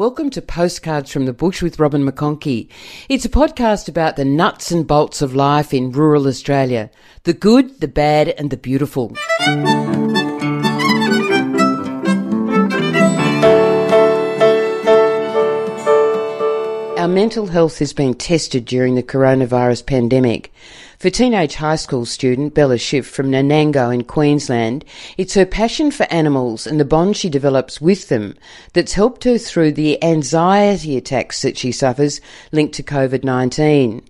Welcome to Postcards from the Bush with Robin McConchie. It's a podcast about the nuts and bolts of life in rural Australia the good, the bad, and the beautiful. Our mental health has been tested during the coronavirus pandemic. For teenage high school student Bella Schiff from Nanango in Queensland, it's her passion for animals and the bond she develops with them that's helped her through the anxiety attacks that she suffers linked to COVID 19.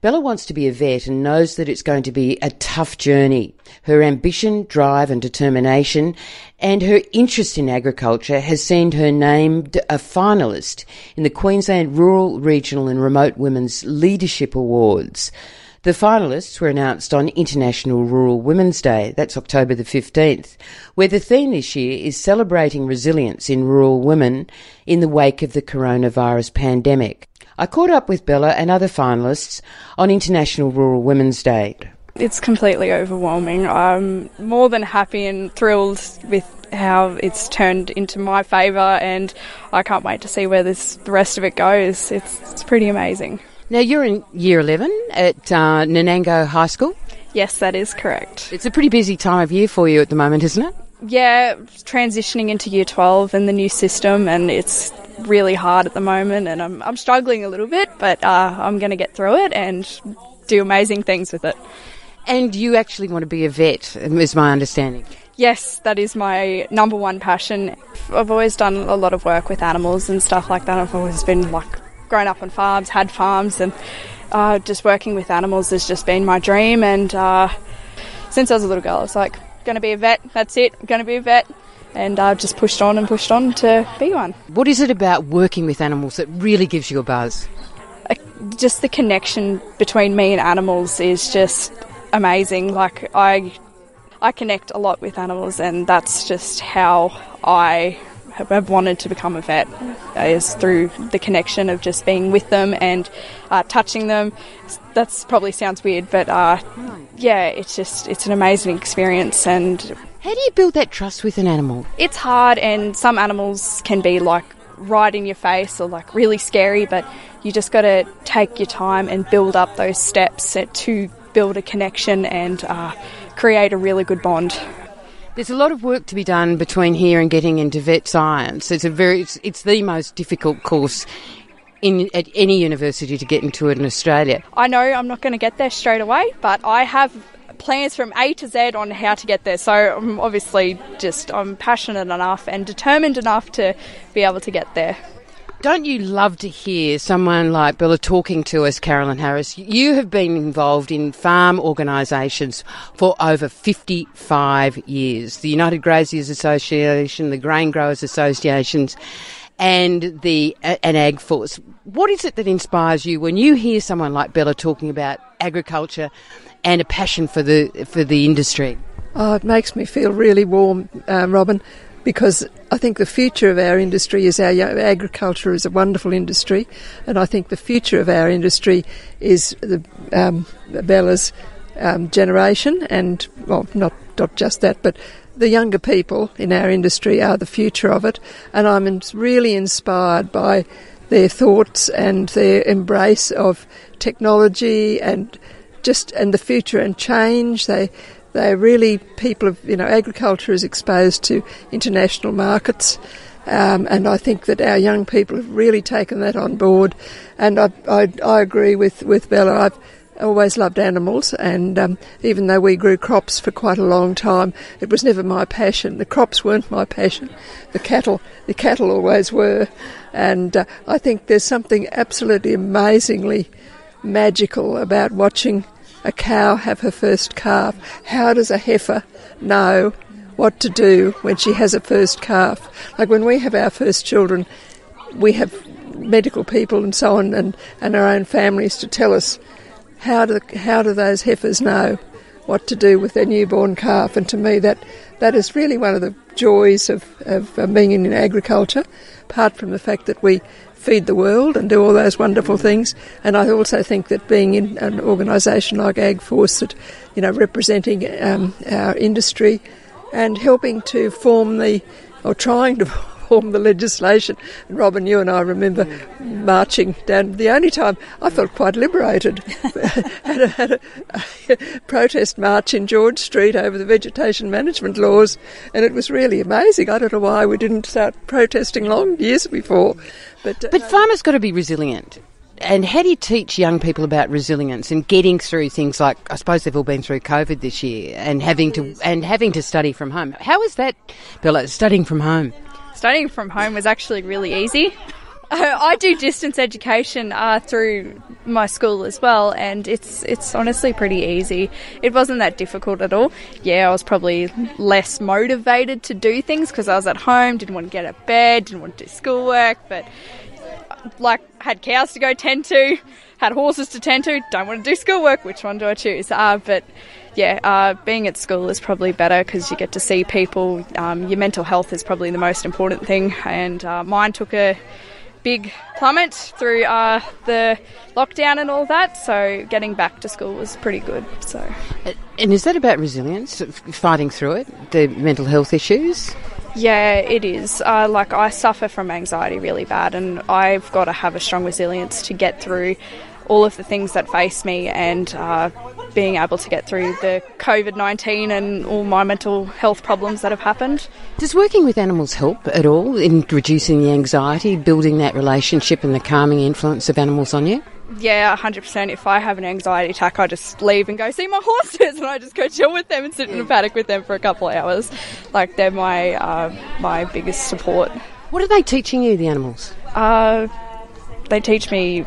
Bella wants to be a vet and knows that it's going to be a tough journey. Her ambition, drive, and determination, and her interest in agriculture has seen her named a finalist in the Queensland Rural, Regional, and Remote Women's Leadership Awards. The finalists were announced on International Rural Women's Day, that's October the 15th, where the theme this year is celebrating resilience in rural women in the wake of the coronavirus pandemic. I caught up with Bella and other finalists on International Rural Women's Day. It's completely overwhelming. I'm more than happy and thrilled with how it's turned into my favour, and I can't wait to see where this the rest of it goes. It's it's pretty amazing. Now, you're in year 11 at uh, Nanango High School. Yes, that is correct. It's a pretty busy time of year for you at the moment, isn't it? Yeah, transitioning into year 12 and the new system, and it's really hard at the moment, and I'm, I'm struggling a little bit, but uh, I'm going to get through it and do amazing things with it. And you actually want to be a vet, is my understanding. Yes, that is my number one passion. I've always done a lot of work with animals and stuff like that. I've always been like grown up on farms, had farms, and uh, just working with animals has just been my dream. And uh, since I was a little girl, I was like, going to be a vet. That's it. going to be a vet. And I've just pushed on and pushed on to be one. What is it about working with animals that really gives you a buzz? Just the connection between me and animals is just amazing. Like I, I connect a lot with animals, and that's just how I have wanted to become a vet is through the connection of just being with them and uh, touching them. That's probably sounds weird, but uh, yeah, it's just it's an amazing experience. And how do you build that trust with an animal? It's hard, and some animals can be like right in your face or like really scary, but you just got to take your time and build up those steps to build a connection and uh, create a really good bond. There's a lot of work to be done between here and getting into vet science. It's a very, it's, it's the most difficult course in, at any university to get into it in Australia. I know I'm not going to get there straight away, but I have plans from A to Z on how to get there. So I'm obviously just I'm passionate enough and determined enough to be able to get there. Don't you love to hear someone like Bella talking to us, Carolyn Harris? You have been involved in farm organisations for over 55 years. The United Graziers Association, the Grain Growers Associations, and the an AgForce. What is it that inspires you when you hear someone like Bella talking about agriculture and a passion for the for the industry? Oh, it makes me feel really warm, uh, Robin because I think the future of our industry is our agriculture is a wonderful industry, and I think the future of our industry is the um, Bella's um, generation, and well, not not just that, but the younger people in our industry are the future of it, and I'm really inspired by their thoughts and their embrace of technology and just and the future and change. They they're really people of, you know, agriculture is exposed to international markets. Um, and I think that our young people have really taken that on board. And I, I, I agree with, with Bella. I've always loved animals, and um, even though we grew crops for quite a long time, it was never my passion. The crops weren't my passion. The cattle, the cattle always were. And uh, I think there's something absolutely amazingly magical about watching a cow have her first calf? How does a heifer know what to do when she has a first calf? Like when we have our first children, we have medical people and so on and, and our own families to tell us how do, how do those heifers know what to do with their newborn calf. And to me, that, that is really one of the joys of, of being in agriculture, apart from the fact that we feed the world and do all those wonderful things. And I also think that being in an organisation like AgForce, that you know, representing um, our industry and helping to form the, or trying to reform the legislation. And Robin, you and I remember marching down. The only time I felt quite liberated. had a, had a, a protest march in George Street over the vegetation management laws, and it was really amazing. I don't know why we didn't start protesting long years before. But, uh, but farmers got to be resilient and how do you teach young people about resilience and getting through things like I suppose they've all been through COVID this year and having to and having to study from home? How is that, Bella? Studying from home. Studying from home was actually really easy. I do distance education uh, through my school as well, and it's it's honestly pretty easy. It wasn't that difficult at all. Yeah, I was probably less motivated to do things because I was at home, didn't want to get out of bed, didn't want to do schoolwork, but like had cows to go tend to, had horses to tend to. Don't want to do schoolwork. Which one do I choose? Uh, but yeah, uh, being at school is probably better because you get to see people. Um, your mental health is probably the most important thing, and uh, mine took a big plummet through uh, the lockdown and all that. So getting back to school was pretty good. So, and is that about resilience, fighting through it, the mental health issues? Yeah, it is. Uh, like, I suffer from anxiety really bad, and I've got to have a strong resilience to get through all of the things that face me and uh, being able to get through the COVID 19 and all my mental health problems that have happened. Does working with animals help at all in reducing the anxiety, building that relationship, and the calming influence of animals on you? Yeah, 100%. If I have an anxiety attack, I just leave and go see my horses and I just go chill with them and sit in a paddock with them for a couple of hours. Like, they're my, uh, my biggest support. What are they teaching you, the animals? Uh, they teach me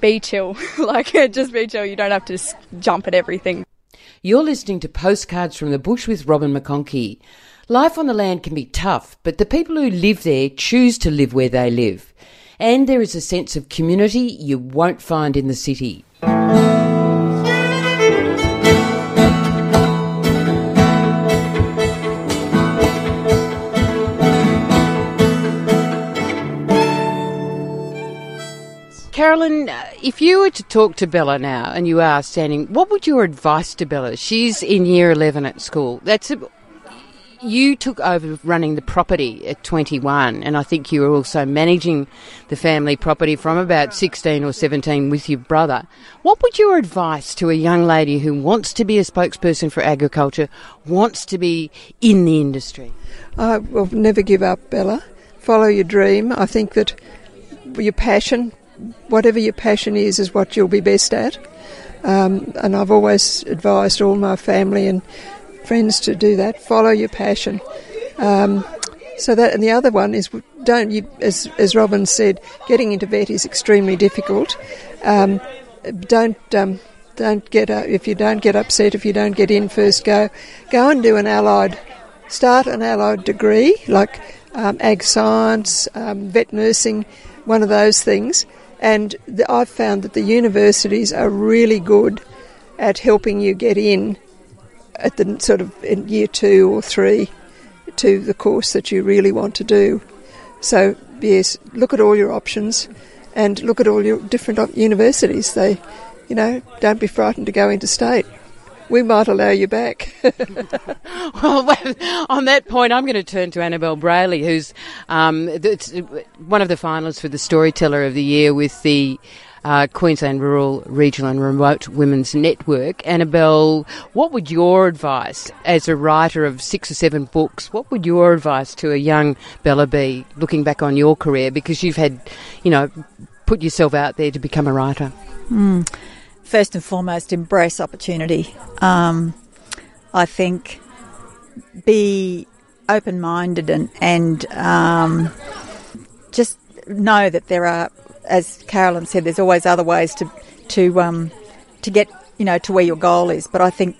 be chill. like, just be chill. You don't have to jump at everything. You're listening to Postcards from the Bush with Robin McConchie. Life on the land can be tough, but the people who live there choose to live where they live and there is a sense of community you won't find in the city. Uh, if you were to talk to Bella now and you are standing, what would your advice to Bella? She's in year 11 at school. That's a, you took over running the property at 21, and I think you were also managing the family property from about 16 or 17 with your brother. What would your advice to a young lady who wants to be a spokesperson for agriculture, wants to be in the industry? I will never give up, Bella. Follow your dream. I think that your passion, whatever your passion is, is what you'll be best at. Um, and I've always advised all my family and friends to do that. Follow your passion. Um, so that, and the other one is don't you, as as Robin said, getting into vet is extremely difficult. Um, don't um, don't get uh, if you don't get upset if you don't get in first go. Go and do an allied, start an allied degree like um, ag science, um, vet nursing, one of those things. And the, I've found that the universities are really good at helping you get in at the sort of in year two or three to the course that you really want to do. So yes, look at all your options and look at all your different universities. They, you know, don't be frightened to go interstate. We might allow you back. well, on that point, I'm going to turn to Annabelle Brayley, who's um, one of the finalists for the Storyteller of the Year with the uh, Queensland Rural, Regional and Remote Women's Network. Annabelle, what would your advice as a writer of six or seven books, what would your advice to a young Bella be looking back on your career? Because you've had, you know, put yourself out there to become a writer. Mm. First and foremost, embrace opportunity. Um, I think be open minded and, and um, just know that there are as Carolyn said, there's always other ways to to um, to get you know to where your goal is. But I think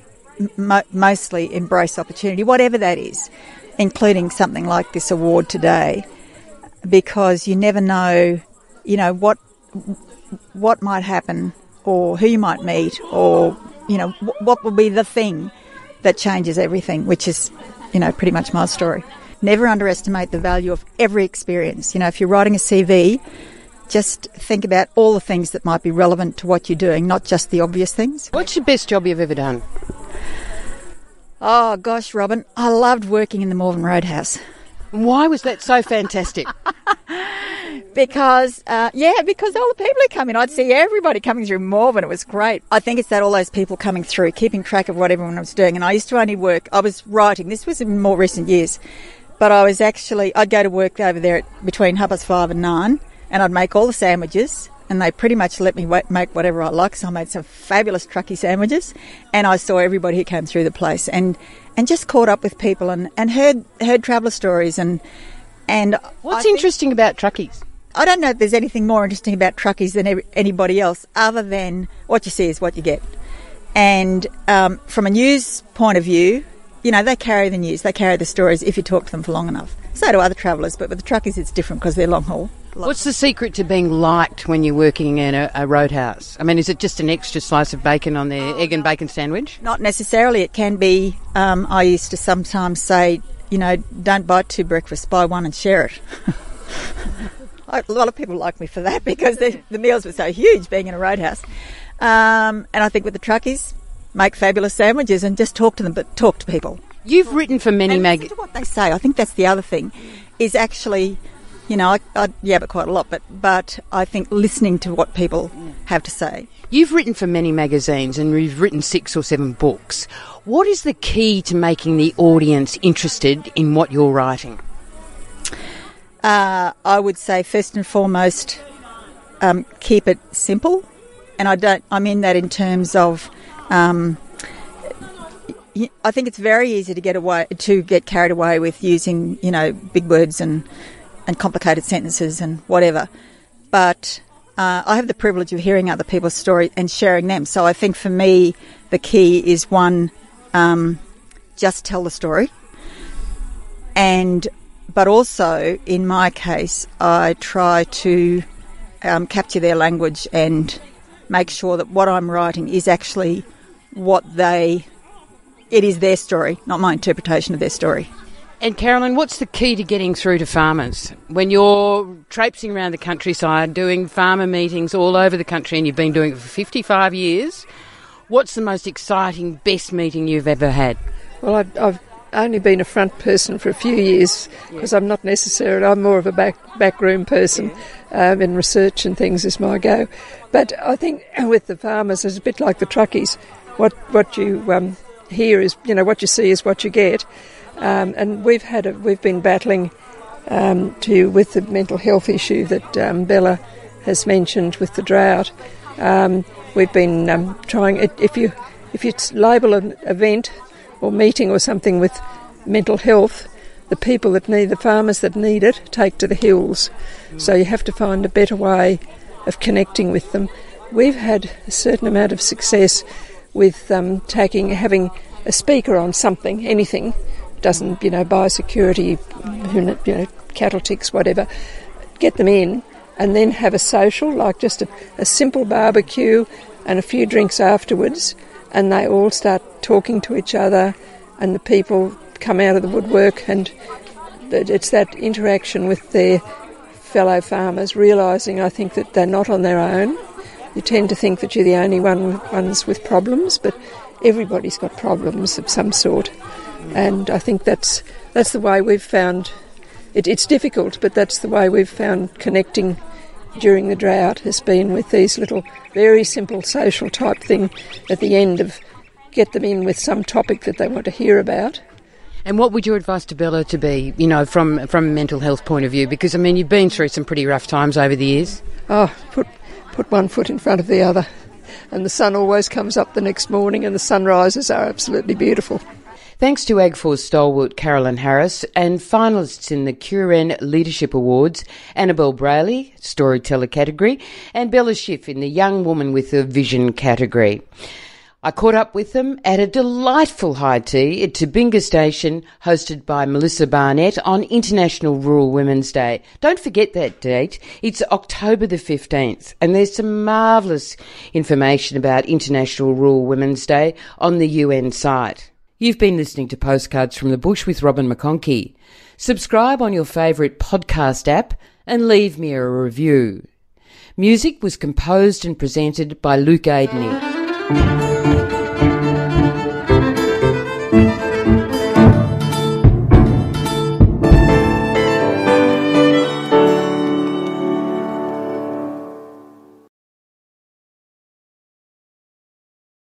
mo- mostly embrace opportunity, whatever that is, including something like this award today, because you never know, you know what what might happen or who you might meet or you know what will be the thing that changes everything, which is you know pretty much my story. Never underestimate the value of every experience. You know, if you're writing a CV, just think about all the things that might be relevant to what you're doing, not just the obvious things. What's the best job you've ever done? Oh gosh, Robin, I loved working in the Morven Roadhouse. Why was that so fantastic? because uh, yeah, because all the people are coming. I'd see everybody coming through Morven. It was great. I think it's that all those people coming through, keeping track of what everyone was doing. And I used to only work. I was writing. This was in more recent years, but I was actually I'd go to work over there at, between half past five and nine, and I'd make all the sandwiches. And they pretty much let me make whatever I like. So I made some fabulous trucky sandwiches, and I saw everybody who came through the place, and and just caught up with people and, and heard heard traveller stories and and what's I interesting think, about truckies? I don't know if there's anything more interesting about truckies than anybody else, other than what you see is what you get. And um, from a news point of view, you know, they carry the news, they carry the stories if you talk to them for long enough. So do other travellers, but with the truckies it's different because they're long haul. What's the secret to being liked when you're working in a, a, roadhouse? I mean, is it just an extra slice of bacon on their egg and bacon sandwich? Not necessarily. It can be. Um, I used to sometimes say, you know, don't buy two breakfasts, buy one and share it. a lot of people like me for that because the, the meals were so huge being in a roadhouse. Um, and I think with the truckies, make fabulous sandwiches and just talk to them, but talk to people. You've written for many magazines. what they say. I think that's the other thing, is actually, you know, I, I yeah, but quite a lot. But but I think listening to what people have to say. You've written for many magazines and you've written six or seven books. What is the key to making the audience interested in what you're writing? Uh, I would say first and foremost, um, keep it simple, and I don't. I mean that in terms of. Um, I think it's very easy to get away to get carried away with using you know big words and and complicated sentences and whatever, but uh, I have the privilege of hearing other people's stories and sharing them. So I think for me, the key is one, um, just tell the story, and but also, in my case, I try to um, capture their language and make sure that what I'm writing is actually what they. It is their story, not my interpretation of their story. And Carolyn, what's the key to getting through to farmers? When you're traipsing around the countryside doing farmer meetings all over the country and you've been doing it for 55 years, what's the most exciting, best meeting you've ever had? Well, I've, I've only been a front person for a few years because yeah. I'm not necessarily, I'm more of a back backroom person yeah. um, in research and things is my go. But I think with the farmers, it's a bit like the truckies. What, what you um, hear is, you know, what you see is what you get. Um, and we've had a, we've been battling um, to with the mental health issue that um, Bella has mentioned with the drought. Um, we've been trying, if you if you label an event or meeting or something with mental health, the people that need, the farmers that need it, take to the hills. So you have to find a better way of connecting with them. We've had a certain amount of success with um, taking, having a speaker on something, anything, doesn't, you know, biosecurity, you know, cattle ticks, whatever, get them in and then have a social, like just a, a simple barbecue and a few drinks afterwards and they all start talking to each other, and the people come out of the woodwork, and it's that interaction with their fellow farmers, realising, I think, that they're not on their own. You tend to think that you're the only one ones with problems, but everybody's got problems of some sort, and I think that's that's the way we've found. It, it's difficult, but that's the way we've found connecting during the drought has been with these little, very simple social type thing at the end of get them in with some topic that they want to hear about. And what would your advice to Bella to be, you know, from from a mental health point of view? Because I mean, you've been through some pretty rough times over the years. Oh, put put one foot in front of the other, and the sun always comes up the next morning, and the sunrises are absolutely beautiful. Thanks to AgForce stalwart Carolyn Harris and finalists in the Curren Leadership Awards, Annabelle Brayley, Storyteller category, and Bella Schiff in the Young Woman with a Vision category. I caught up with them at a delightful high tea at Toobinger Station, hosted by Melissa Barnett on International Rural Women's Day. Don't forget that date. It's October the 15th, and there's some marvellous information about International Rural Women's Day on the UN site. You've been listening to Postcards from the Bush with Robin McConchie. Subscribe on your favourite podcast app and leave me a review. Music was composed and presented by Luke Aidney.